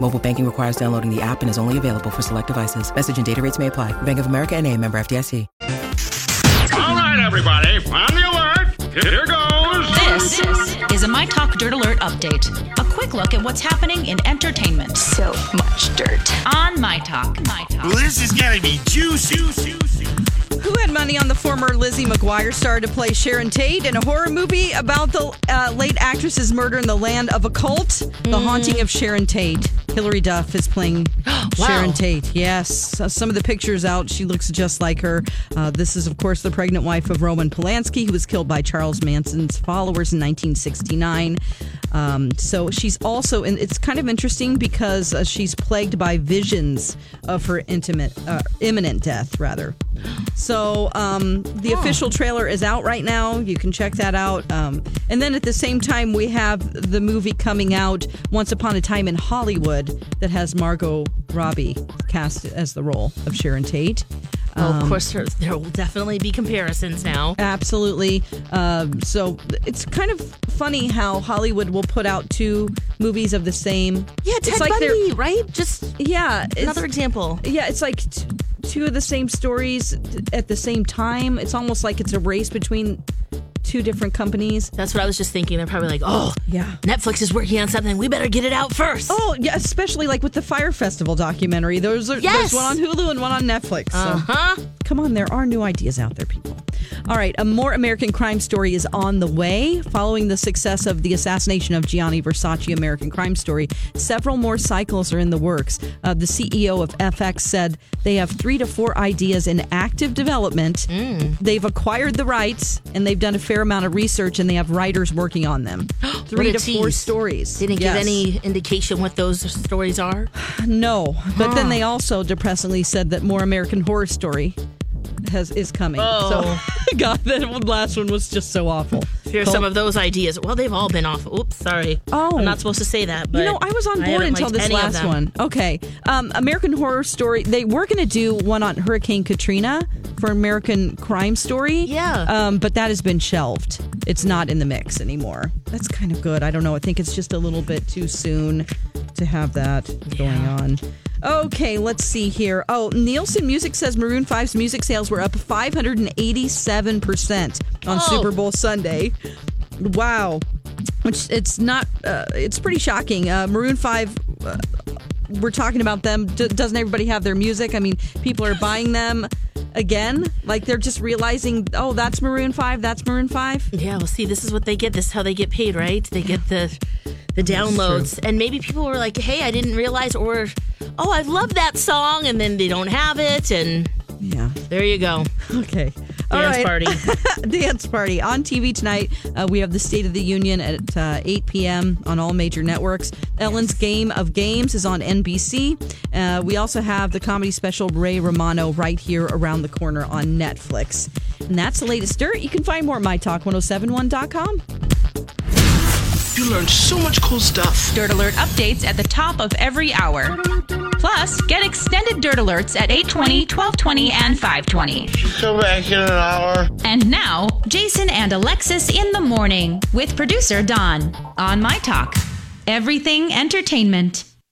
Mobile banking requires downloading the app and is only available for select devices. Message and data rates may apply. Bank of America and a member FDIC. All right, everybody, on the alert. Here goes. This is a My Talk Dirt Alert update. A quick look at what's happening in entertainment. So much dirt. On My Talk. My Talk. Well, this is gonna be juicy. juicy. Who had money on the former Lizzie McGuire star to play Sharon Tate in a horror movie about the uh, late actress's murder in the land of a occult? The Haunting of Sharon Tate. Hilary Duff is playing Sharon Tate. Yes. Uh, some of the pictures out, she looks just like her. Uh, this is, of course, the pregnant wife of Roman Polanski, who was killed by Charles Manson's followers in 1969. Um, so she's also, and it's kind of interesting because uh, she's plagued by visions of her intimate, uh, imminent death, rather. So um, the official trailer is out right now. You can check that out. Um, and then at the same time, we have the movie coming out, Once Upon a Time in Hollywood, that has Margot Robbie cast as the role of Sharon Tate. Well, of course, there, there will definitely be comparisons now. Absolutely. Um, so it's kind of funny how Hollywood will put out two movies of the same. Yeah, It's Ted like they're- Bundy, right? Just Yeah, it's- another example. Yeah, it's like t- two of the same stories at the same time. It's almost like it's a race between two different companies. That's what I was just thinking. They're probably like, oh, Yeah. Netflix is working on something. We better get it out first. Oh, yeah, especially like with the Fyre Festival documentary. There's, a, Yes. there's one on Hulu and one on Netflix. So Uh huh. come on, there are new ideas out there, people. All right, a more American crime story is on the way. Following the success of the assassination of Gianni Versace American Crime Story, several more cycles are in the works. Uh, the CEO of FX said they have three to four ideas in active development. They've acquired the rights and they've done a fair amount of research and they have writers working on them. Three to four stories. Didn't Yes. give any indication what those stories are. No, but then they also depressingly said that more American Horror Story has is coming. Oh. So, God, that last one was just so awful. Here's Col- some of those ideas. Well, they've all been off. Oops, sorry. Oh. I'm not supposed to say that. But You know, I was on board until this last one. Okay, um, American Horror Story. They were going to do one on Hurricane Katrina for American Crime Story. Yeah. um, but that has been shelved. It's not in the mix anymore. That's kind of good. I don't know. I think it's just a little bit too soon to have that going on. Okay, let's see here. Oh, Nielsen Music says Maroon 5's music sales were up 587% on Oh. Super Bowl Sunday. Wow. Which it's not, uh, it's pretty shocking. Uh, Maroon 5, uh, we're talking about them. D- doesn't everybody have their music? I mean, people are buying them again. Like they're just realizing, oh, that's Maroon 5, that's Maroon 5. Yeah, well, see, this is what they get. This is how they get paid, right? They get the the downloads, and maybe people were like, "Hey, I didn't realize," or "Oh, I love that song," and then they don't have it, and Yeah. there you go, Okay. Dance right. party. Dance Party on TV tonight. Uh, we have the State of the Union at uh, 8 p.m. on all major networks. Ellen's Game of Games is on NBC. Uh, we also have the comedy special Ray Romano right here around the corner on Netflix. And that's the latest dirt. You can find more at mytalk1071.com. You learned so much cool stuff. Dirt Alert updates at the top of every hour. Plus, get extended Dirt Alerts at 820, 1220, and 520. Come back in an hour. And now, Jason and Alexis in the morning with producer Dawn on My Talk. Everything entertainment.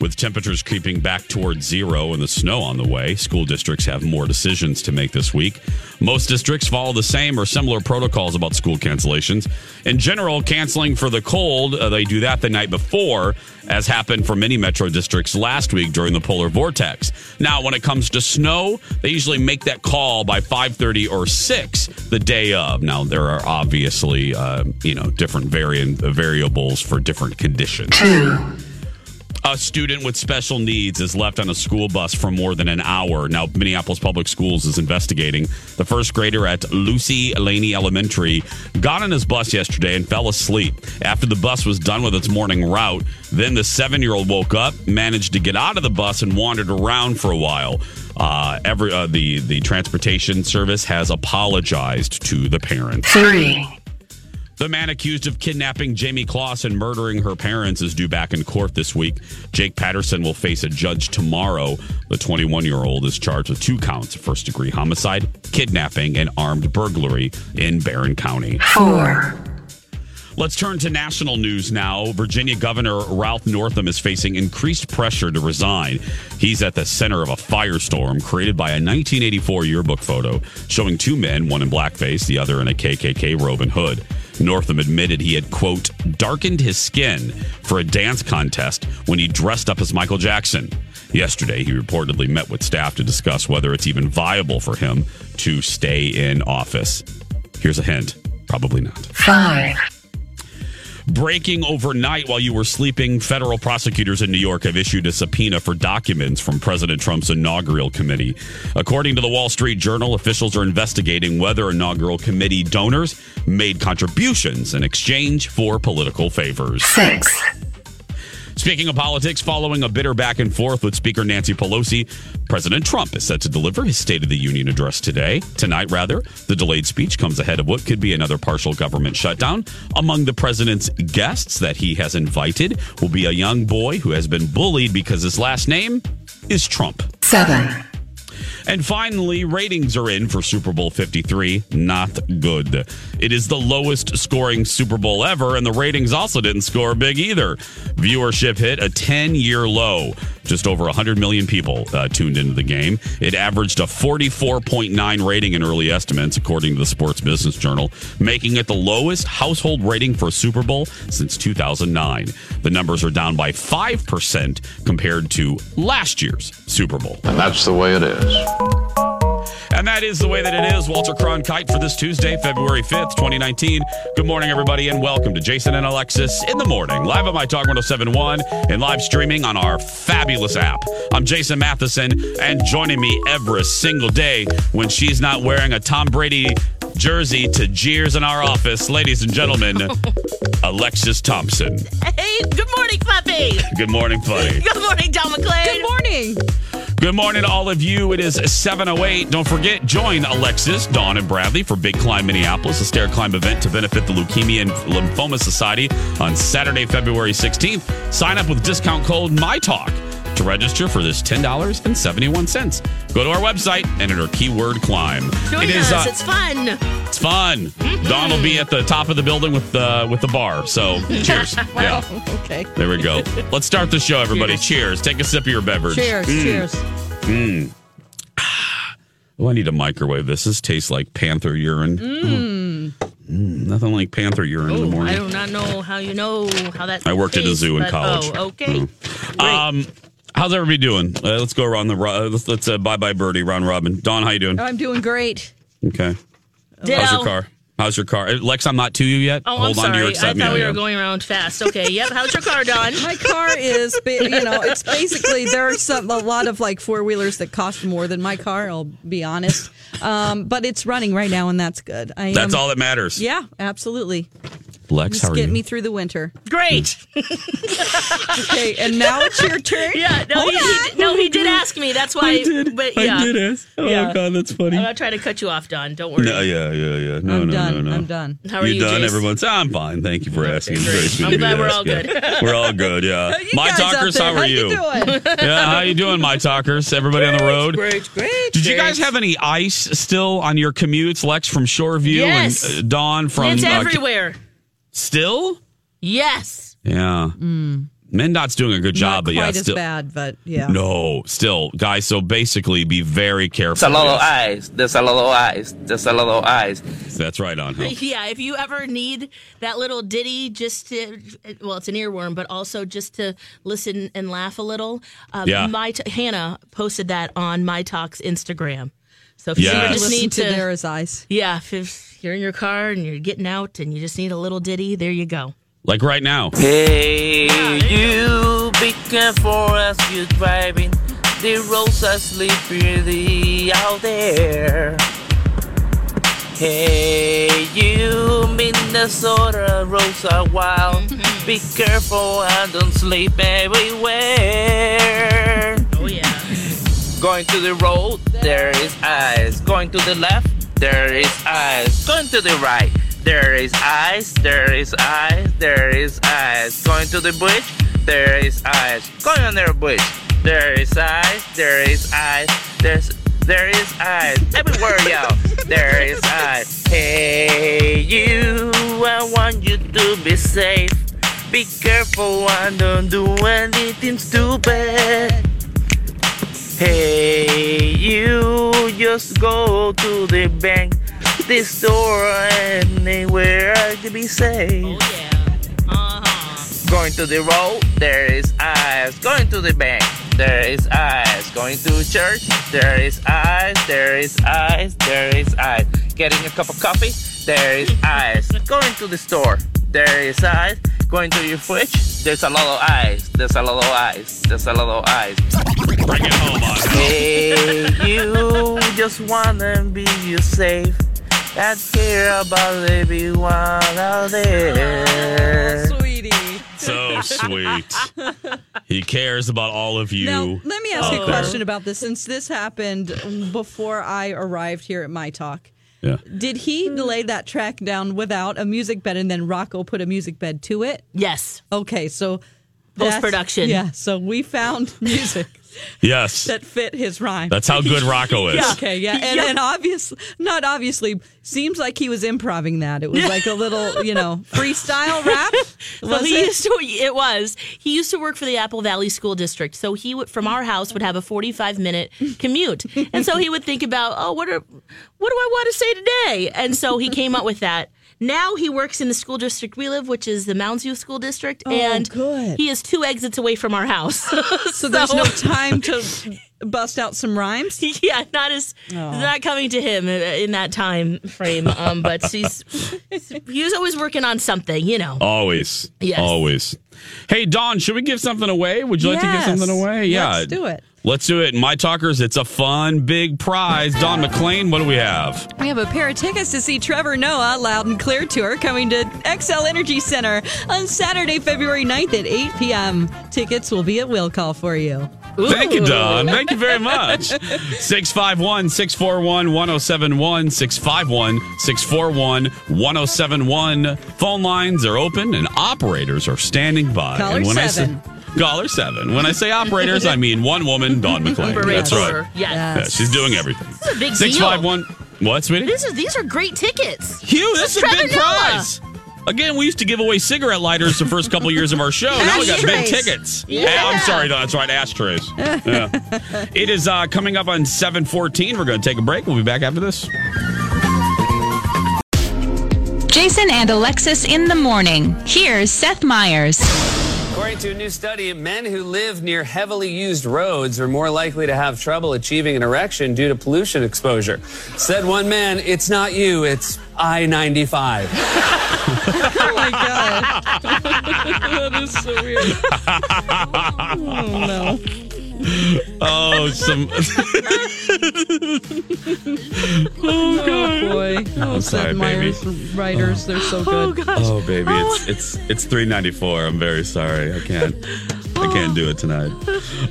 With temperatures creeping back towards zero and the snow on the way, school districts have more decisions to make this week. Most districts follow the same or similar protocols about school cancellations. In general, canceling for the cold, uh, they do that the night before, as happened for many metro districts last week during the polar vortex. Now, when it comes to snow, they usually make that call by 5:30 or 6 the day of. Now, there are obviously, uh, you know, different variant uh, variables for different conditions. A student with special needs is left on a school bus for more than an hour. Now, Minneapolis Public Schools is investigating. The first grader at Lucy Laney Elementary got on his bus yesterday and fell asleep. After the bus was done with its morning route, then the seven year old woke up, managed to get out of the bus, and wandered around for a while. Uh, every uh, the the transportation service has apologized to the parents. Three. The man accused of kidnapping Jayme Closs and murdering her parents is due back in court this week. Jake Patterson will face a judge tomorrow. The 21 year old is charged with two counts of first degree homicide, kidnapping, and armed burglary in Barron County. Four. Let's turn to national news now. Virginia Governor Ralph Northam is facing increased pressure to resign. He's at the center of a firestorm created by a 1984 yearbook photo showing two men, one in blackface, the other in a KKK robe and hood. Northam admitted he had, quote, darkened his skin for a dance contest when he dressed up as Michael Jackson. Yesterday, he reportedly met with staff to discuss whether it's even viable for him to stay in office. Here's a hint probably not. Five. Breaking overnight while you were sleeping, federal prosecutors in New York have issued a subpoena for documents from President Trump's inaugural committee. According to the Wall Street Journal, officials are investigating whether inaugural committee donors made contributions in exchange for political favors. Six. Speaking of politics, following a bitter back and forth with Speaker Nancy Pelosi, President Trump is set to deliver his State of the Union address today. Tonight, rather. The delayed speech comes ahead of what could be another partial government shutdown. Among the president's guests that he has invited will be a young boy who has been bullied because his last name is Trump. Seven. And finally, ratings are in for Super Bowl 53. Not good. It is the lowest scoring Super Bowl ever, and the ratings also didn't score big either. Viewership hit a 10 year low. Just over 100 million people uh, tuned into the game. It averaged a 44.9 rating in early estimates, according to the Sports Business Journal, making it the lowest household rating for a Super Bowl since 2009. The numbers are down by 5% compared to last year's Super Bowl. And that's the way it is. And that is the way that it is. Walter Cronkite for this Tuesday, February 5th, 2019. Good morning, everybody, and welcome to Jason and Alexis in the morning, live on My Talk 1071 and live streaming on our fabulous app. I'm Jason Matheson, and joining me every single day when she's not wearing a Tom Brady jersey to jeers in our office, ladies and gentlemen, Alexis Thompson. Hey, good morning, puppy. Good morning, buddy. Good morning, Dawn McClain. Good morning. Good morning to all of you. It is 7.08. Don't forget, join Alexis, Dawn, and Bradley for Big Climb Minneapolis, a stair climb event to benefit the Leukemia and Lymphoma Society on Saturday, February 16th. Sign up with discount code MyTalk to register for this $10.71. Go to our website and enter keyword climb. Join It is, us. uh, it's fun. it's fun. Dawn will be at the top of the building with the with the bar. So cheers. Yeah. Okay. There we go. Let's start the show, everybody. Cheers. Take a sip of your beverage. Cheers. Mm. Cheers. Mm. Oh, I need to microwave this. This tastes like panther urine. Mm. Mm, nothing like panther urine in the Oh, morning. I do not know how you know how that. I worked at a zoo in but- college. Oh, okay. Um, how's everybody doing? Uh, let's go around the ro- uh, let's, let's uh, bye bye birdie round robin. Dawn, how you doing? I'm doing great. Okay. Ditto. How's your car? How's your car? Uh, Lex, I'm not to you yet. Oh, Hold I'm on to your sorry. I thought we Yeah, were going around fast. Okay. Yep. How's your car, Dawn? My car is, you know, it's basically there are some a lot of like four wheelers that cost more than my car. I'll be honest, um, but it's running right now, and that's good. I That's am- all that matters. Yeah, absolutely. Lex, how Just are get you? me through the winter. Great. Okay, and now it's your turn. Yeah, no, he, he- no, he did ask me. That's why. But yeah, I did ask. Oh Yeah. God, that's funny. I'm not trying to cut you off, Dawn. Don't worry. No, yeah, yeah, yeah. No, I'm no, done. no, no. I'm done. How are you, done? Jace? Everyone's. I'm fine. Thank you for asking. It's very sweet I'm of you glad to we're ask. all Yeah. good. We're all good. Yeah. You my guys out talkers, there, how are you? you doing? yeah, how you doing, my talkers? Everybody on the road. Great, great. Did you guys have any ice still on your commutes? Lex from Shoreview Yes. and uh, Dawn from It's uh, everywhere. Still. Yes. Yeah. MnDOT's doing a good job, Not but quite yeah, as still. bad, but yeah. No, still, guys. So basically, be very careful. There's a lot of Yes. ice. There's a lot of ice. There's a lot of ice. That's right on. Hill. Yeah, if you ever need that little ditty just to, well, it's an earworm, but also just to listen and laugh a little. Um, Yeah. My Hannah posted that on My Talk's Instagram. So if you just need to to, there is eyes. yeah, if- if you're in your car and you're getting out and you just need a little ditty, there you go. Like right now. Hey, you be careful as you're driving. The roads are slippery out there. Hey, you Minnesota roads are wild. Be mm-hmm. careful and don't sleep everywhere. Oh, yeah. Going to the road, there is ice. Going to the left, there is ice. Going to the right, there is ice, there is ice, there is ice. Going to the bridge, there is ice. Going on the bridge, there is ice, there is ice, there's there is ice. Everywhere y'all, there is ice. Hey you, I want you to be safe. Be careful and don't do anything stupid. Hey, you just go to the bank, the store, anywhere to be safe. Oh, yeah. Uh-huh. Going to the road, there is ice. Going to the bank, there is ice. Going to church, there is ice, there is ice, there is ice. Getting a cup of coffee, there is ice. Going to the store, there is ice. Going to your fridge, there's a lot of ice. There's a lot of ice. There's a lot of ice. Bring it home on. Hey, you just wanna be you safe and care about everyone out there. Sweetie. So sweet. he cares about all of you. Now, let me ask you a there. question about this. Since this happened before I arrived here at My Talk, Yeah. did he lay that track down without a music bed and then Rocco put a music bed to it? Yes. Okay, so that's- Post-production. Yeah, so we found music Yes. that fit his rhyme. That's how good Rocco is. Yeah, okay, yeah, and, and obviously, not obviously, seems like he was improving that. It was like a little, you know, freestyle rap. So Was he it? used to. It was. He used to work for the Apple Valley School District. So he would, from our house, would have a forty-five minute commute, and so he would think about, oh, what are, what do I want to say today? And so he came up with that. Now he works in the school district we live, which is the Mounds View School District, Oh, and good. he is two exits away from our house. So there's no time to bust out some rhymes. yeah, not as not coming to him in that time frame. Um, but he's he's always working on something, you know. Always. Yes. Always. Hey, Dawn, should we give something away? Would you like to give something away? Yeah. Let's do it. Let's do it. My talkers, it's a fun, big prize. Dawn McLean, what do we have? We have a pair of tickets to see Trevor Noah Loud and Clear Tour coming to Xcel Energy Center on Saturday, February 9th at 8 p.m. Tickets will be at will call for you. Thank you, Dawn. Thank you very much. 651 641 1071. 651 641 1071. Phone lines are open and operators are standing by. Caller and when seven. I say caller seven. When I say operators, I mean one woman, Dawn McLean. That's right. Yes. Yeah, she's doing everything. This is a big deal. 651 What, sweetie? This is these are great tickets. Hugh, this is a Trevor big Noah. prize. Again, we used to give away cigarette lighters the first couple years of our show. Now we got big tickets. Yeah. I'm sorry, Dawn, that's right, ashtrays. Yeah. it is uh, coming up on 714. We're going to take a break. We'll be back after this. Jason and Alexis in the morning. Here's Seth Meyers. According to a new study, men who live near heavily used roads are more likely to have trouble achieving an erection due to pollution exposure. Said one man, It's not you, it's I 95. Oh my God. that is so weird. Oh no. Oh, some. Oh, oh boy. Oh, I'm sorry, Seth Meyers' writers, they're so oh, good. Oh, baby, it's oh. it's it's three ninety four. I'm very sorry. I can't I can't do it tonight.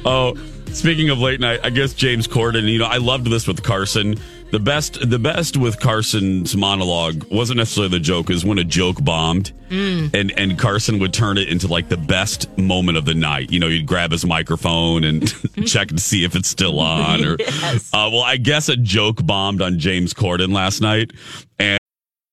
Oh, speaking of late night, I guess James Corden. You know, I loved this with Carson. The best, the best with Carson's monologue wasn't necessarily the joke. Is when a joke bombed, Mm. and and Carson would turn it into like the best moment of the night. You know, he'd grab his microphone and check to see if it's still on. Or, Yes. uh, well, I guess a joke bombed on James Corden last night, and.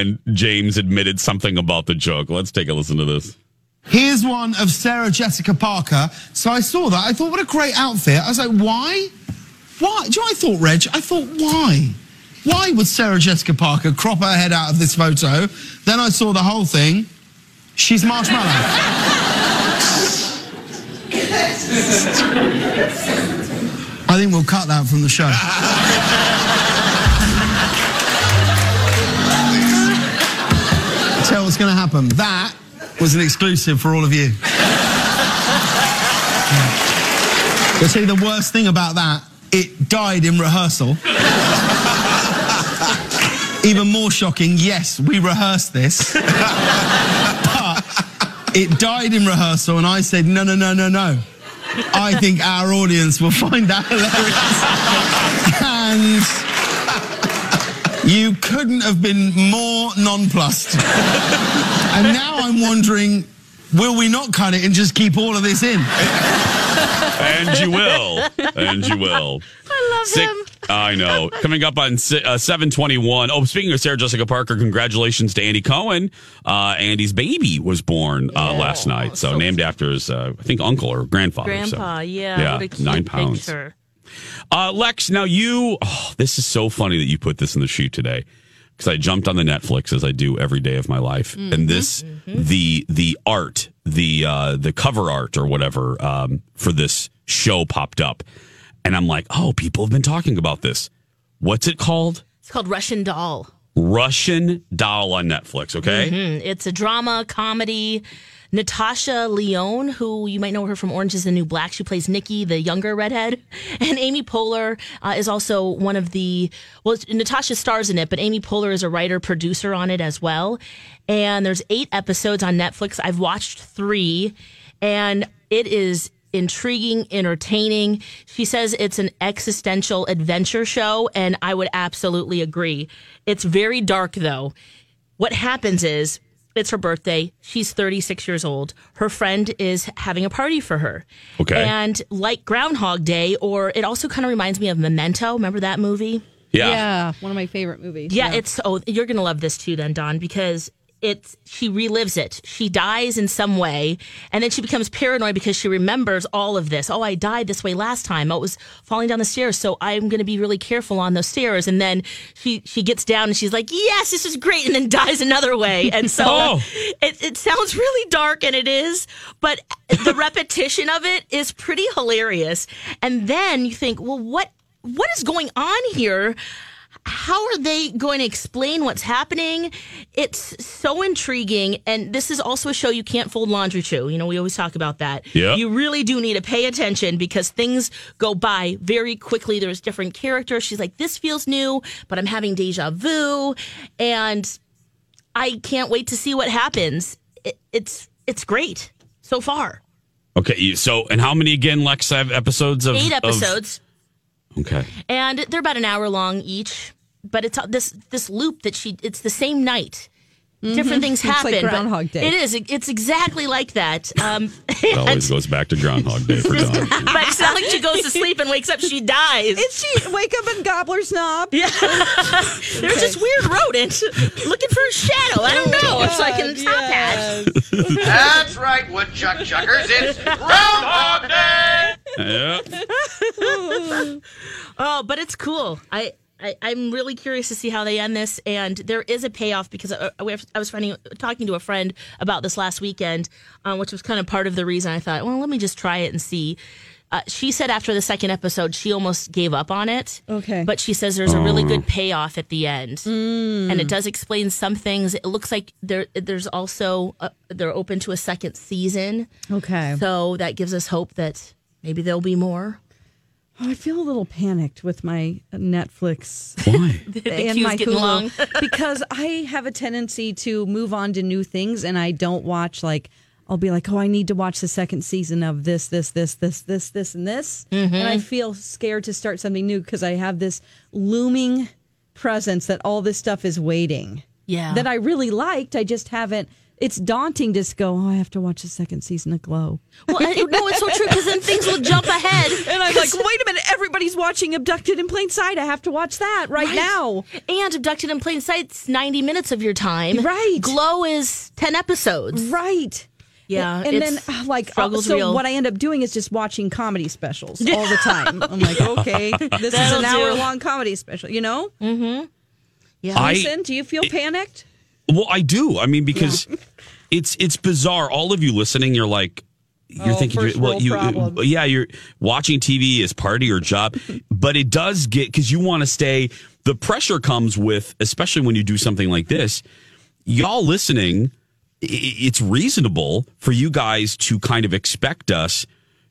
And James admitted something about the joke. Let's take a listen to this. Here's one of Sarah Jessica Parker. So I saw that. I thought, what a great outfit. I was like, why? Why? Do you know what I thought, Reg? I thought, why? Why would Sarah Jessica Parker crop her head out of this photo? Then I saw the whole thing. She's marshmallow. I think we'll cut that from the show. Tell what's going to happen. That was an exclusive for all of you. You'll see the worst thing about that, it died in rehearsal. Even more shocking, yes, we rehearsed this. but it died in rehearsal, and I said, no, no, no, no, no. I think our audience will find that hilarious. and you couldn't have been more nonplussed. and now I'm wondering, will we not cut it and just keep all of this in? And you will. And you will. I love Sick- him. I know. Coming up on uh, 721. Oh, speaking of Sarah Jessica Parker, congratulations to Andy Cohen. Uh, Andy's baby was born uh, last night. So, named after his, uh, I think, uncle or grandfather. So, Grandpa, yeah. Yeah, what a cute nine pounds. picture. Uh, Lex, now you, oh, this is so funny that you put this in the shoot today because I jumped on the Netflix as I do every day of my life, Mm-hmm. and this the the art, the uh, the cover art or whatever um, for this show popped up, and I'm like, oh, people have been talking about this. What's it called? It's called Russian Doll. Russian Doll on Netflix. Okay. Mhm. It's a drama comedy. Natasha Lyonne, who you might know her from Orange is the New Black, she plays Nikki, the younger redhead. And Amy Poehler uh, is also one of the, well, Natasha stars in it, but Amy Poehler is a writer producer on it as well. And there's eight episodes on Netflix. I've watched three, and it is intriguing, entertaining. She says it's an existential adventure show, and I would absolutely agree. It's very dark, though. What happens is it's her birthday. She's 36 years old. Her friend is having a party for her. Okay. And like Groundhog Day, or it also kind of reminds me of Memento. Remember that movie? Yeah, Yeah. one of my favorite movies. Yeah, it's oh, you're gonna love this too, then Dawn, because it's she relives it. She dies in some way, and then she becomes paranoid because she remembers all of this. Oh, I died this way last time. Oh, it was falling down the stairs, so I'm gonna be really careful on those stairs. And then she she gets down and she's like, "Yes, this is great," and then dies another way. And so Oh. it it sounds really dark, and it is, but the repetition of it is pretty hilarious. And then you think, well, what what is going on here? How are they going to explain what's happening? It's so intriguing. And this is also a show you can't fold laundry to. You know, we always talk about that. Yeah. You really do need to pay attention because things go by very quickly. There's different characters. She's like, this feels new, but I'm having deja vu. And I can't wait to see what happens. It, it's it's great so far. Okay, so and how many again, Lex? Have episodes of Eight of- episodes, okay. and they're about an hour long each. But it's this this loop that she. It's the same night. Different things Mm-hmm. It's like happen. Groundhog Day. It is. It's exactly like that. Um, It always goes back to Groundhog Day for Dawn. but it's not like she goes to sleep and wakes up. She dies. Is she wake up in Gobbler's Knob? Yeah. There's this weird rodent looking for a shadow. I don't know. it's like in top hat. That's right, woodchuck chuckers. It's Groundhog Day. Yeah. Oh, but it's cool. I, I I'm really curious to see how they end this, and there is a payoff because I, I was- finding talking to a friend about this last weekend, um, which was kind of part of the reason I thought, well, let me just try it and see. Uh, she said after the second episode, she almost gave up on it. Okay. But she says there's a really Oh. good payoff at the end, and it does explain some things. It looks like there there's also uh they're open to a second season, Okay. so that gives us hope that maybe there'll be more. Oh, I feel a little panicked with my Netflix Why? The and queue's my getting Hulu long. because I have a tendency to move on to new things, and I don't watch like I'll be like, oh, I need to watch the second season of this, this, this, this, this, this, and this, and I mm-hmm. feel scared to start something new because I have this looming presence that all this stuff is waiting. Yeah. that I really liked. I just haven't. It's daunting to just go. Oh, I have to watch the second season of Glow. Well, I, no, it's so true because then things will jump ahead. And I'm like, wait a minute, everybody's watching Abducted in Plain Sight. I have to watch that right, Right. now. And Abducted in Plain Sight's 90 minutes of your time. Right. Glow is 10 episodes. Right. Yeah. And then, uh, like, uh, so real. what I end up doing is just watching comedy specials all the time. I'm like, okay, this is an hour long comedy special, you know? Mm-hmm. Yeah. I- Listen, do you feel panicked? Well, I do. I mean, because it's it's bizarre. All of you listening, you're like, you're Oh, thinking, well, you, problem. yeah, you're watching TV is part of your job, but it does get because you want to stay. The pressure comes with, especially when you do something like this. Y'all listening, it's reasonable for you guys to kind of expect us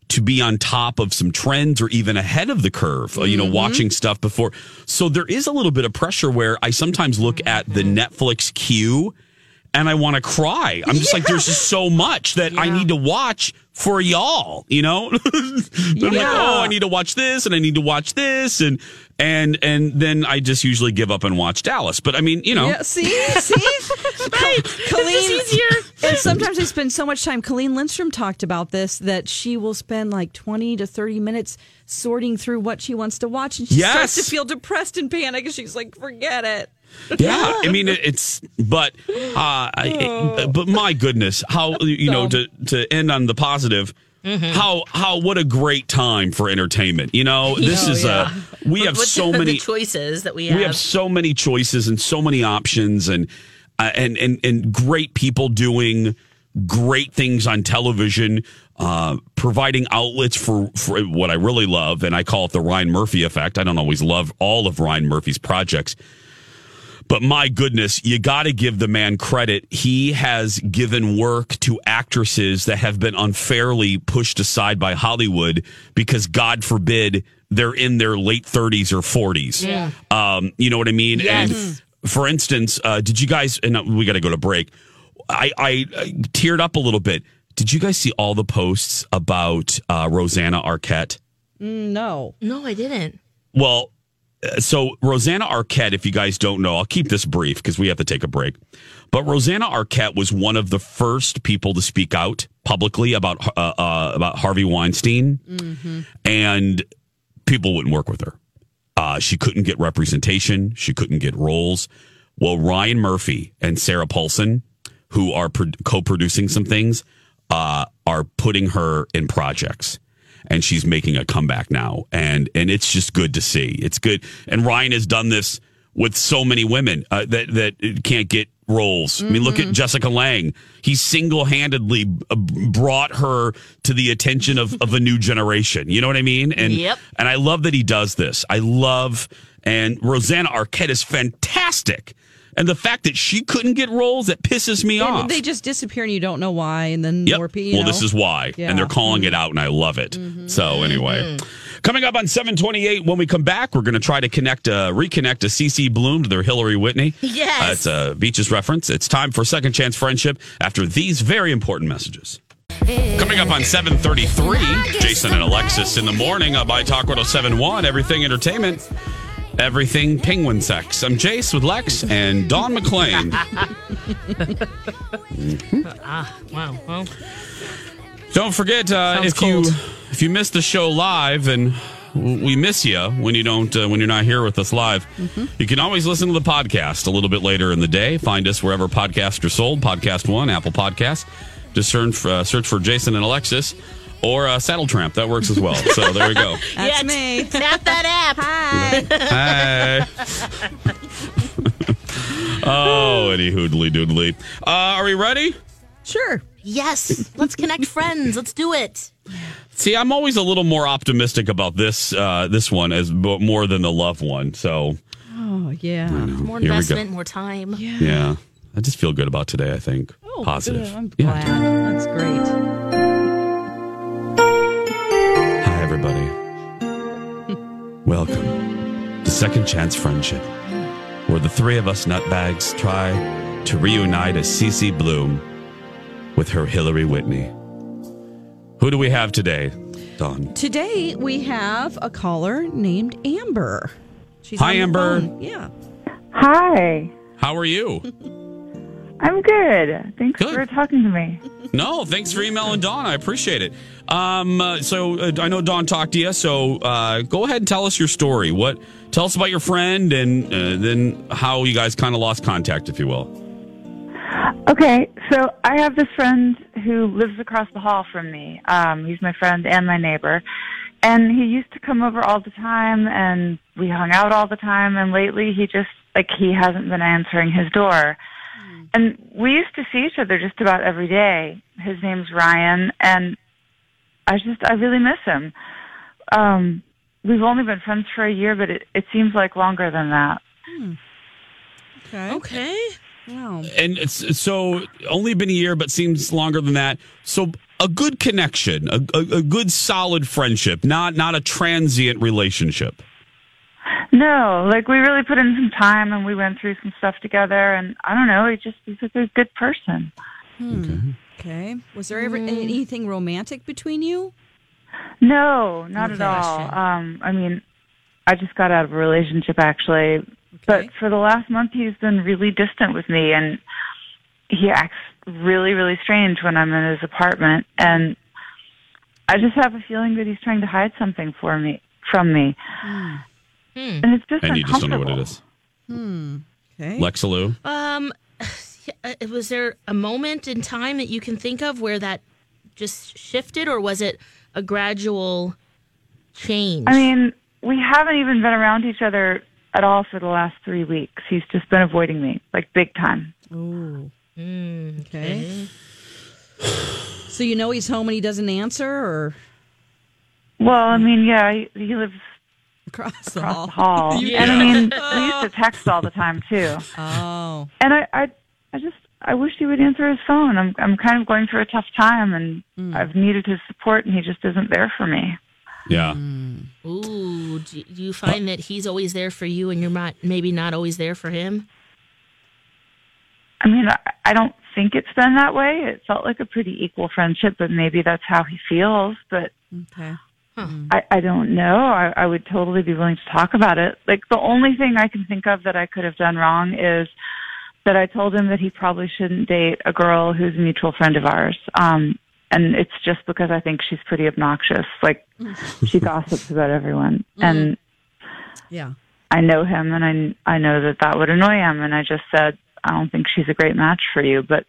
to be on top of some trends or even ahead of the curve, uh, you know, watching stuff before. So there is a little bit of pressure where I sometimes look at the Netflix queue and I want to cry. I'm just like, there's just so much that I need to watch for y'all, you know? I'm like, oh, I need to watch this and I need to watch this and and and then I just usually give up and watch Dallas. But I mean, you know, Yeah, see, see, right? Colleen, and sometimes I spend so much time. Colleen Lindstrom talked about this that she will spend like twenty to thirty minutes sorting through what she wants to watch, and she starts to feel depressed and panic, and she's like, "Forget it." Yeah, I mean it's, but, uh, I, but my goodness, how you know to to end on the positive. How how what a great time for entertainment. You know, this Oh, is yeah. a we have With so many choices that we have. we have so many choices and so many options and uh, and and and great people doing great things on television uh, providing outlets for, for what I really love, and I call it the Ryan Murphy effect. I don't always love all of Ryan Murphy's projects, but my goodness, you got to give the man credit. He has given work to actresses that have been unfairly pushed aside by Hollywood because, God forbid, they're in their late 30s or 40s. Yeah. Um, you know what I mean? Yes. And for instance, uh, did you guys, and uh, we got to go to break. I, I, I teared up a little bit. Did you guys see all the posts about uh, Rosanna Arquette? Mm, No, no, I didn't. Well, uh, so Rosanna Arquette, if you guys don't know, I'll keep this brief because we have to take a break. But Rosanna Arquette was one of the first people to speak out publicly about uh, uh, about Harvey Weinstein, and people wouldn't work with her. Uh, she couldn't get representation. She couldn't get roles. Well, Ryan Murphy and Sarah Paulson, who are pro- co-producing some things, uh, are putting her in projects, and she's making a comeback now. And and it's just good to see. It's good. And Ryan has done this with so many women uh, that that can't get roles. I mean, look at Jessica Lange. He single handedly brought her to the attention of, of a new generation. You know what I mean? And Yep. and I love that he does this. I love and Rosanna Arquette is fantastic. And the fact that she couldn't get roles that pisses me And off. they just disappear, and you don't know why, and then Yep. more people. well, this is why, Yeah. and they're calling it out, and I love it. So anyway, coming up on seven twenty eight, when we come back, we're going to try to connect, uh, reconnect a CC Bloom to their Hillary Whitney. Yes. uh, it's a Beaches reference. It's time for second chance friendship after these very important messages. Coming up on 733, Jason and Alexis in the morning on My Talk 1071, Everything Entertainment, Everything Penguin Sex. I'm Jace with Lex and Dawn McClain. Ah, wow. Well, Don't forget uh, if you if you missed the show live and we miss you when you don't uh, when you're not here with us live. You can always listen to the podcast a little bit later in the day. Find us wherever podcasts are sold. Podcast One, Apple search for, uh, search for Jason and Alexis or uh, Saddle Tramp. That works as well. So there we go. That's me. Tap that app. Hi. Hey. oh, any hoodly doodly. Uh, are we ready? Sure. Yes. Let's connect friends. Let's do it. See, I'm always a little more optimistic about this uh, this one as bo- more than the love one. So Oh, yeah. More Here investment, more time. yeah, yeah. I just feel good about today. I think Oh, positive. good. I'm Yeah. glad. That's great. Second Chance Friendship, where the three of us nutbags try to reunite as CC Bloom with her Hillary Whitney. Who do we have today, Dawn? Today we have a caller named Amber. She's Hi, Amber. phone. Yeah. Hi. How are you? I'm good. Thanks Good. for talking to me. No, thanks for emailing Dawn. I appreciate it. Um, uh, so uh, I know Dawn talked to you, so uh, go ahead and tell us your story. What? Tell us about your friend, and uh, then how you guys kind of lost contact, if you will. Okay, so I have this friend who lives across the hall from me. Um, he's my friend and my neighbor. And he used to come over all the time and we hung out all the time and lately he just like he hasn't been answering his door. And we used to see each other just about every day. His name's Ryan and I just I really miss him. Um we've only been friends for a year but it, it seems like longer than that. Okay. Okay. Wow. And it's, so only been a year, but seems longer than that. So a good connection, a, a, a good solid friendship, not not a transient relationship. No, like we really put in some time and we went through some stuff together and I don't know, he just he's like a good person. Hmm. Okay. Was there ever anything romantic between you? No, not Okay. at all. Um I mean I just got out of a relationship actually. But for the last month he's been really distant with me and he acts really, really strange when I'm in his apartment and I just have a feeling that he's trying to hide something for me from me. And it's just and you just don't know what it is. uncomfortable. Hmm. Okay. Lexaloo. Um, uh, was there a moment in time that you can think of where that just shifted, or was it a gradual change? I mean, we haven't even been around each other at all for the last three weeks. He's just been avoiding me, like big time. Ooh. Mm, Okay. So you know he's home and he doesn't answer, or Well, I mean, yeah, he, he lives across the across hall. the hall, Yeah. and I mean, we used to text all the time too. Oh. And I, I, I just, I wish he would answer his phone. I'm, I'm kind of going through a tough time, and hmm. I've needed his support, and he just isn't there for me. Yeah. Hmm. Ooh, do, do you find that he's always there for you, and you're not maybe not always there for him? I mean, I, I don't think it's been that way. It felt like a pretty equal friendship, but maybe that's how he feels. But Okay. I, hmm. I don't know. I, I would totally be willing to talk about it. Like the only thing I can think of that I could have done wrong is that I told him that he probably shouldn't date a girl who's a mutual friend of ours. Um, and it's just because I think she's pretty obnoxious. Like she gossips about everyone, and Yeah. I know him, and I I know that that would annoy him. And I just said I don't think she's a great match for you, but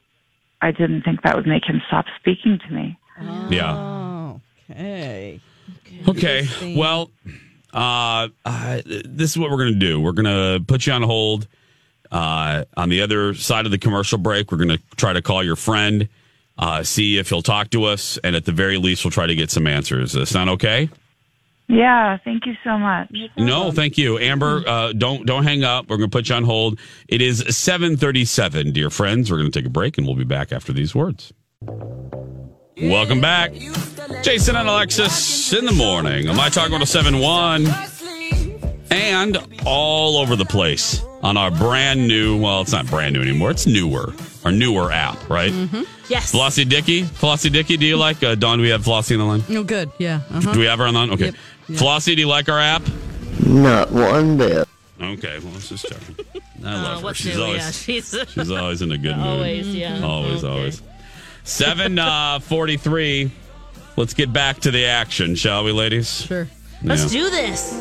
I didn't think that would make him stop speaking to me. Yeah. Oh. Okay. Okay. Well, uh, uh, this is what we're going to do. We're going to put you on hold. Uh, on the other side of the commercial break, we're going to try to call your friend, uh, see if he'll talk to us, and at the very least, we'll try to get some answers. Does that sound okay? Yeah, thank you so much. No, thank you, Amber. Uh, don't don't hang up. We're going to put you on hold. It is seven thirty-seven, dear friends. We're going to take a break, and we'll be back after these words. Welcome back, Jason and Alexis in the morning My Talk 1071 and all over the place on our brand new. Well, it's not brand new anymore. It's newer. Our newer app, right? Yes. Flossie Dicky? Flossie Dicky, do you like? Uh, Dawn, do we have Flossie on the line? Oh, good. Yeah. Uh-huh. Do we have her on the line? Okay. Yep. Yeah. Flossie, do you like our app? Not one bit. Okay, well, let's just check. I Uh, love her. She's always, Yeah, she's- she's always in a good mood. Always, yeah. Always, Okay. always. 7 uh, 43. Let's get back to the action, shall we, ladies? Sure. Let's Yeah. do this.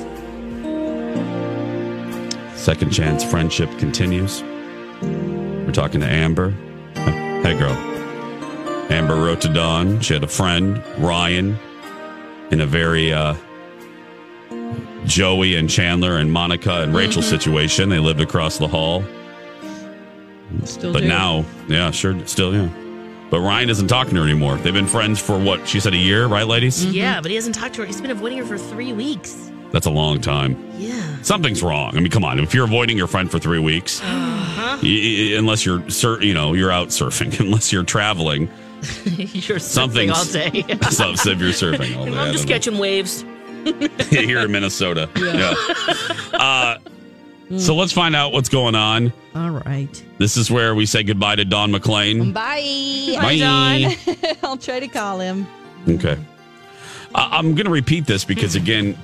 Second chance friendship continues. We're talking to Amber. Hey, girl. Amber wrote to Dawn. She had a friend, Ryan, in a very uh, Joey and Chandler and Monica and Rachel Mm-hmm. situation. They lived across the hall. Still but do. now, yeah, sure, still, yeah. But Ryan isn't talking to her anymore. They've been friends for what? She said a year, right, ladies? Mm-hmm. Yeah, but he hasn't talked to her. He's been avoiding her for three weeks. That's a long time. Yeah. Something's wrong. I mean, come on. If you're avoiding your friend for three weeks, Uh-huh. y- y- unless you're, sur- you know, you're out surfing, unless you're traveling, You're surfing something's all day. so so if you're surfing all day. I I'm just don't know. catching waves. here in Minnesota. Yeah. Uh, so let's find out what's going on. All right. This is where we say goodbye to Dawn McClain. Bye. Bye. Dawn. I'll try to call him. Okay. I- I'm going to repeat this because, again,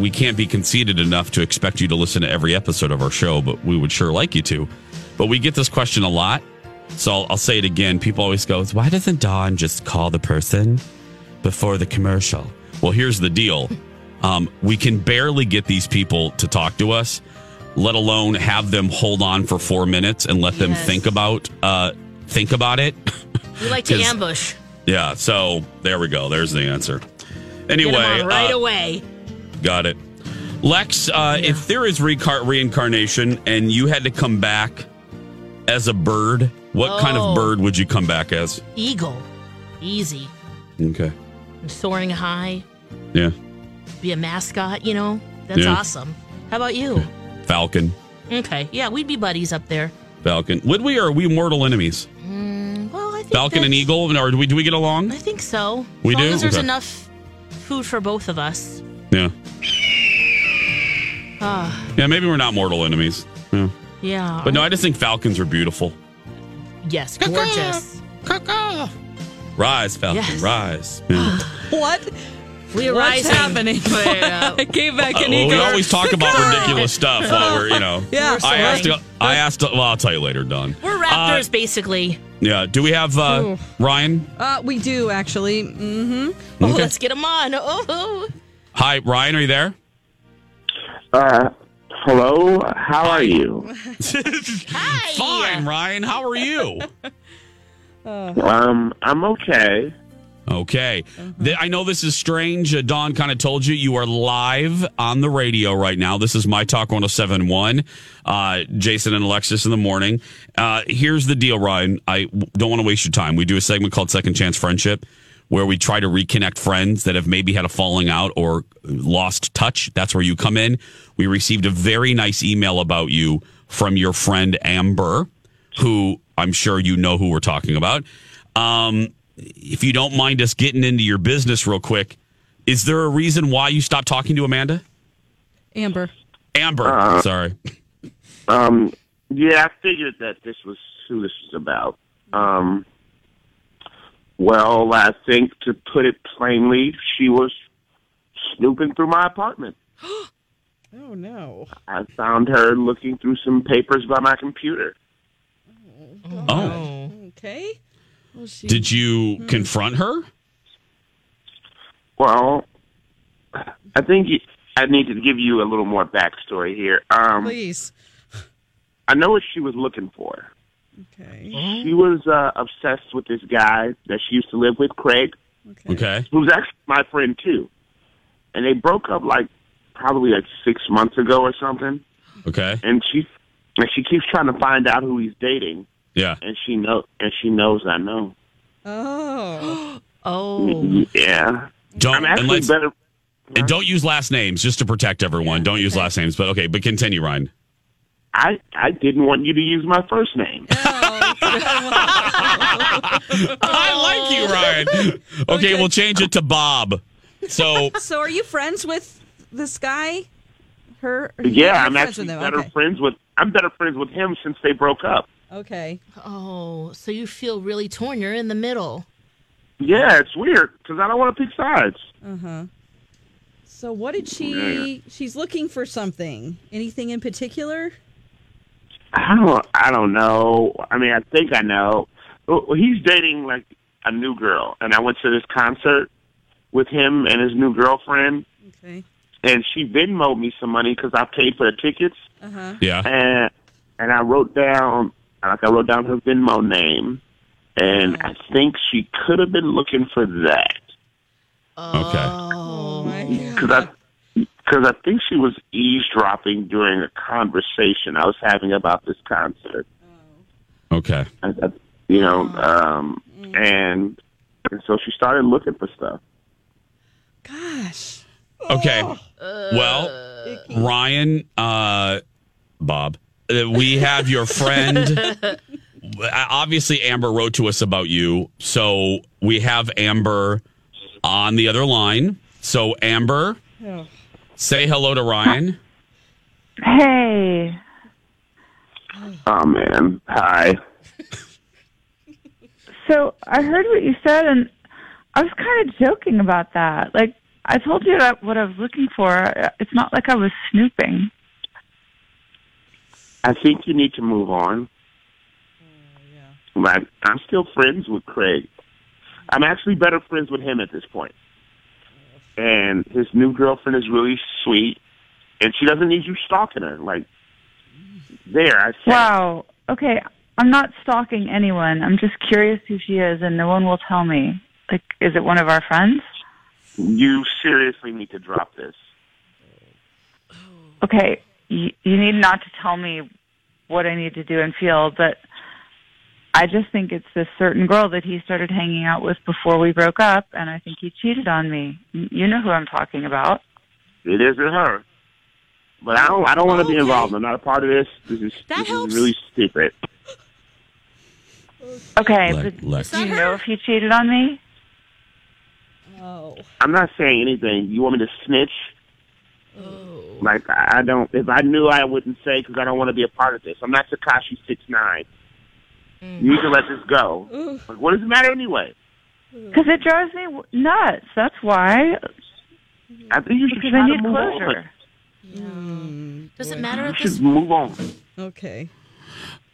we can't be conceited enough to expect you to listen to every episode of our show, but we would sure like you to. But we get this question a lot. So I'll, I'll say it again. People always go, why doesn't Dawn just call the person before the commercial? Well, here's the deal um, we can barely get these people to talk to us, let alone have them hold on for four minutes and let them think about uh, think about it. We like to ambush. Yeah, so there we go. There's the answer. Anyway, right uh, away. got it. Lex, uh, if there is recar- reincarnation and you had to come back as a bird, what kind Oh. of bird would you come back as? Eagle. Easy. Okay. Soaring high. Yeah. Be a mascot, you know? That's Yeah. awesome. How about you? Falcon. Okay. Yeah, we'd be buddies up there. Falcon. Would we or are we mortal enemies? Mm, well, I think Falcon and Eagle? Or do we, do we get along? I think so. We as long do? there's Okay. enough food for both of us. Yeah. Ah, Yeah, maybe we're not mortal enemies. Yeah. yeah. But no, I just think falcons are beautiful. Yes, gorgeous. Rise, Falcon, Yes. rise. Yeah. What? We are What's rising. happening? I came back Uh, an well, eagle. we always talk about ridiculous stuff while we're, you know. Yeah, I asked. I asked. Well, I'll tell you later, Dawn. We're raptors, basically. Yeah. Do we have uh, Ryan? Uh, we do actually. Mm-hmm. Oh, Okay. let's get him on. Oh, Hi, Ryan. Are you there? Uh, hello. How are you? hi. Fine, Ryan. How are you? Um, I'm okay. Okay. Th- I know this is strange. Uh, Dawn kind of told you you are live on the radio right now. This is My Talk 1071. Uh, Jason and Alexis in the morning. Uh, here's the deal, Ryan. I don't want to waste your time. We do a segment called Second Chance Friendship where we try to reconnect friends that have maybe had a falling out or lost touch. That's where you come in. We received a very nice email about you from your friend Amber, who I'm sure you know who we're talking about. Um, if you don't mind us getting into your business real quick, is there a reason why you stopped talking to Amanda? Amber. Amber, Uh, sorry. Um, yeah, I figured that this was who this was about. Um, well, I think to put it plainly, she was snooping through my apartment. Oh no. I found her looking through some papers by my computer. Oh, Okay. Well, she- did you confront her? Well, I think I need to give you a little more backstory here. Um, Please. I know what she was looking for. Okay. She was uh, obsessed with this guy that she used to live with, Craig, Okay. who's actually my friend too. And they broke up like probably like six months ago or something. Okay. And she and she keeps trying to find out who he's dating, Yeah. and she know and she knows I know. Oh. Oh. Yeah, Don't I'm actually unless, better. and don't use last names just to protect everyone. don't use last names, but okay. But continue, Ryan. I I didn't want you to use my first name. Oh, I like you, Ryan. Okay, we'll change it to Bob. So So are you friends with this guy? Her? Yeah, I'm actually with better Okay. friends with. I'm better friends with him since they broke up. Okay. Oh, so you feel really torn. You're in the middle. Yeah, it's weird because I don't want to pick sides. Uh huh. So what did she? She's looking for something. Anything in particular? I don't. I don't know. I mean, I think I know. Well, he's dating like a new girl, and I went to this concert with him and his new girlfriend, Okay. and she Venmoed me some money because I paid for the tickets. Uh huh. Yeah. and and I wrote down like I wrote down her Venmo name, and I think she could have been looking for that Okay. Oh my because I because I think she was eavesdropping during a conversation I was having about this concert. Okay. I, I, you know, um, and and so she started looking for stuff. Gosh. Okay. Well, Ryan, uh, Bob, uh, we have your friend. Obviously, Amber wrote to us about you. So we have Amber on the other line. So, Amber, Oh. say hello to Ryan. Hey. Oh man, hi. So I heard what you said, and I was kind of joking about that. Like I told you that what I was looking for. It's not like I was snooping. I think you need to move on. Hmm, like I'm still friends with Craig. I'm actually better friends with him at this point. And his new girlfriend is really sweet, and she doesn't need you stalking her. Like there, I said. Wow. Okay. I'm not stalking anyone. I'm just curious who she is, and no one will tell me. Like, is it one of our friends? You seriously need to drop this. Okay. You, you need not to tell me what I need to do and feel, but I just think it's this certain girl that he started hanging out with before we broke up, and I think he cheated on me. You know who I'm talking about. It isn't her. But I don't. I don't want to be involved. I'm not a part of this. This is this is really stupid. Okay, Le- but Lex. do you know if he cheated on me? Oh. I'm not saying anything. You want me to snitch? Like I I don't. If I knew, I wouldn't say because I don't want to be a part of this. I'm not Tekashi six nine. You need to let this go. Like, what does it matter anyway? Because it drives me nuts. That's why. I think you should Because try I to need move on. closure. Does it matter You at this should move on. Okay.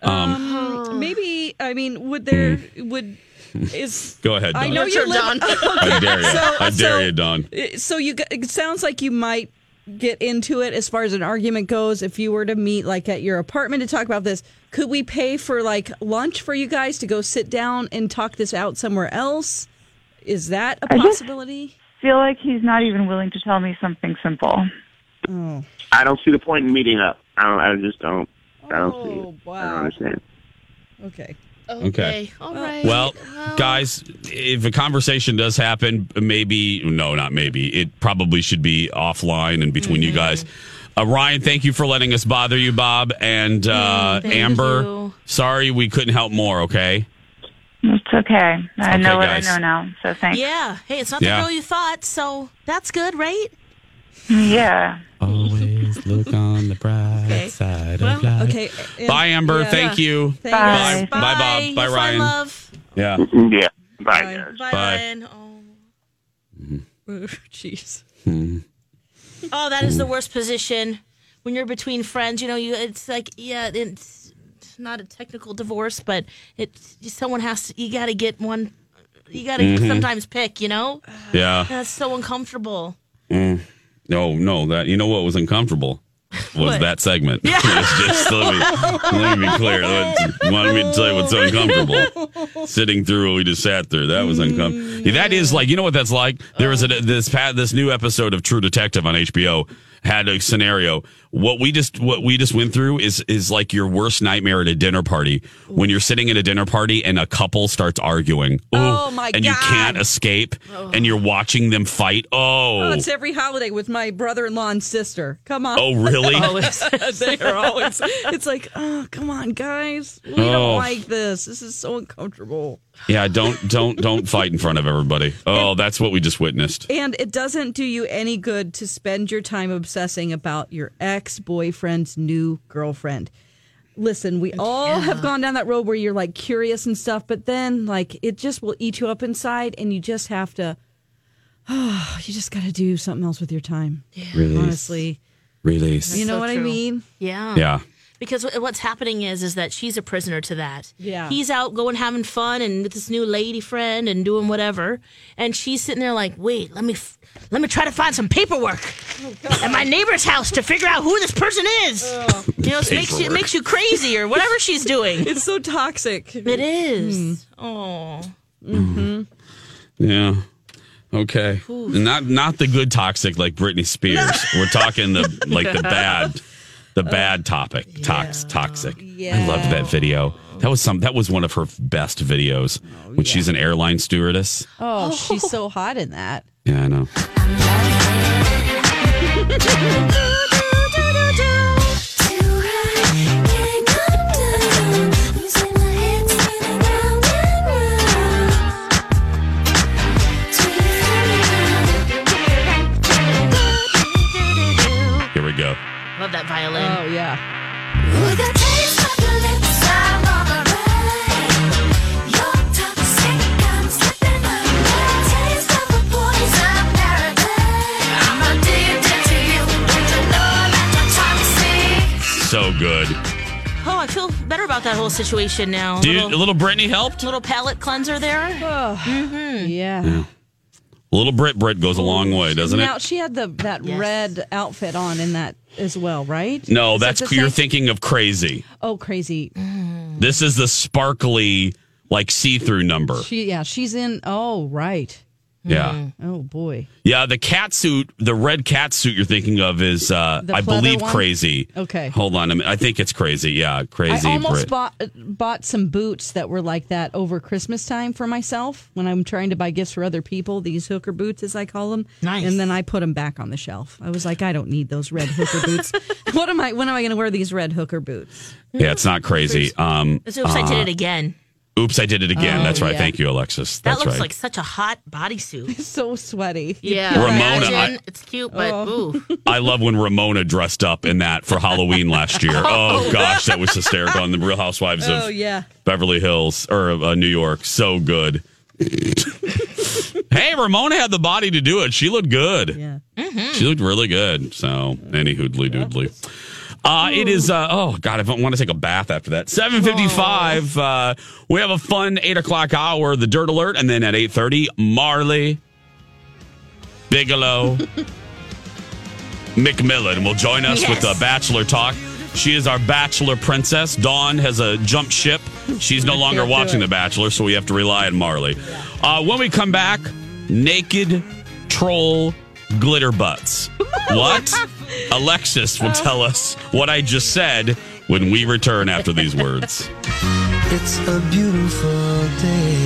Um, Um, maybe I mean, would there would is Go ahead, I know you're live. Dawn. Okay, I dare you. so- I dare so- you, Dawn. So you, it sounds like you might get into it as far as an argument goes. If you were to meet like at your apartment to talk about this, could we pay for like lunch for you guys to go sit down and talk this out somewhere else? Is that a I just- possibility? feel like he's not even willing to tell me something simple. Oh, I don't see the point in meeting up. I don't. I just don't. I don't see Oh, it. I don't oh, understand. okay. Okay. All right. Well, guys, if a conversation does happen, maybe, no, not maybe, it probably should be offline and between you guys. Uh, Ryan, thank you for letting us bother you, Bob. And uh, thank Amber, you. sorry we couldn't help more, okay? It's okay. I Okay, know what guys. I know now. So thanks. Yeah. Hey, it's not Yeah. the girl you thought, so that's good, right? Yeah. Always look on the bright Okay. side Well, of life. Okay. and- Bye, Amber. yeah. Thank you. Thanks. Bye. Bye. Bye, Bob. Bye, You'll Ryan. Love. Yeah. Yeah. Bye, Bye. guys. Bye, Bye. Ryan. Oh. Jeez. Oh, that is the worst position when you're between friends. You know, you it's like yeah, it's, it's not a technical divorce, but it's someone has to. You got to get one. You got to Mhm. sometimes pick. You know, Yeah. that's so uncomfortable. Mm. No, no, that you know what was uncomfortable was that segment. It's just let me, let me be clear. Wanted me to tell you what's uncomfortable. Sitting through what we just sat through, that was uncomfortable. Yeah, mm. that is like you know what that's like. There was a this this new episode of True Detective on HBO had a scenario. What we just what we just went through is is like your worst nightmare at a dinner party when you're sitting at a dinner party and a couple starts arguing. Oh Ooh, Oh, my and you can't escape oh. and you're watching them fight. Oh, Oh, it's every holiday with my brother-in-law and sister. Come on. Oh, really? they are always. It's like, oh, come on, guys. We Oh. don't like this. This is so uncomfortable. Yeah, don't don't don't fight in front of everybody. Oh, that's what we just witnessed. And it doesn't do you any good to spend your time obsessing about your ex boyfriend's new girlfriend. listen, we all have gone down that road where you're like curious and stuff, but then like it just will eat you up inside, and you just have to. Oh, you just got to do something else with your time. Release. Honestly, Release. you know so what I mean? Yeah. Yeah. Because what's happening is is that she's a prisoner to that. Yeah. He's out going having fun and with this new lady friend and doing whatever, and she's sitting there like, wait, let me f- let me try to find some paperwork at my neighbor's house to figure out who this person is. You know, it makes you it makes you crazy or whatever she's doing. It's so toxic. It is. Oh. Mm-hmm. Yeah. Okay. Not not the good toxic like Britney Spears. We're talking the like the bad the bad topic. Tox toxic. I loved that video. That was some that was one of her best videos when she's an airline stewardess. Oh, oh, she's so hot in that. Yeah, I know. Love violin. Oh yeah. So good. Oh, I feel better about that whole situation now. Dude, little, a little Britney helped. A little palate cleanser there. mm-hmm. Yeah. Yeah. A little Brit Brit goes a long way, doesn't now it? Now she had the that red outfit on in that as well, right? No, Is that's the you're same? thinking of crazy. Oh, crazy. This is the sparkly, like see-through number. She yeah, she's in. Oh, right. Yeah. Oh boy. Yeah, the cat suit, the red cat suit you're thinking of is, uh, I believe, one? crazy. Okay. Hold on a minute. I think it's crazy. Yeah, crazy. I almost Brit. bought bought some boots that were like that over Christmas time for myself when I'm trying to buy gifts for other people. These hooker boots, as I call them. Nice. And then I put them back on the shelf. I was like, I don't need those red hooker boots. what am I? When am I going to wear these red hooker boots? Yeah, it's not crazy. Um, Oops, I did uh, it again. Oops, I did it again. Oh, That's right. yeah. Thank you, Alexis. That looks right. like such a hot bodysuit. so sweaty. Yeah, Ramona, imagine. I- it's cute, but Oh. ooh. I love when Ramona dressed up in that for Halloween last year. Oh gosh, that was hysterical on the Real Housewives of Oh yeah. Beverly Hills or uh, New York. So good. hey, Ramona had the body to do it. She looked good. Yeah. She looked really good. So, any hoodly doodly. Uh, it is, uh, oh, God, I want to take a bath after that. 755. Uh, we have a fun 8 o'clock hour, the Dirt Alert. And then at 8.30, Marley, Bigelow, McMillan will join us with the Bachelor Talk. She is our Bachelor Princess. Dawn has a jump ship. She's no longer watching. The Bachelor, so we have to rely on Marley. Uh, when we come back, naked troll glitter butts. What? Alexis will tell us what I just said when we return after these words. It's a beautiful day.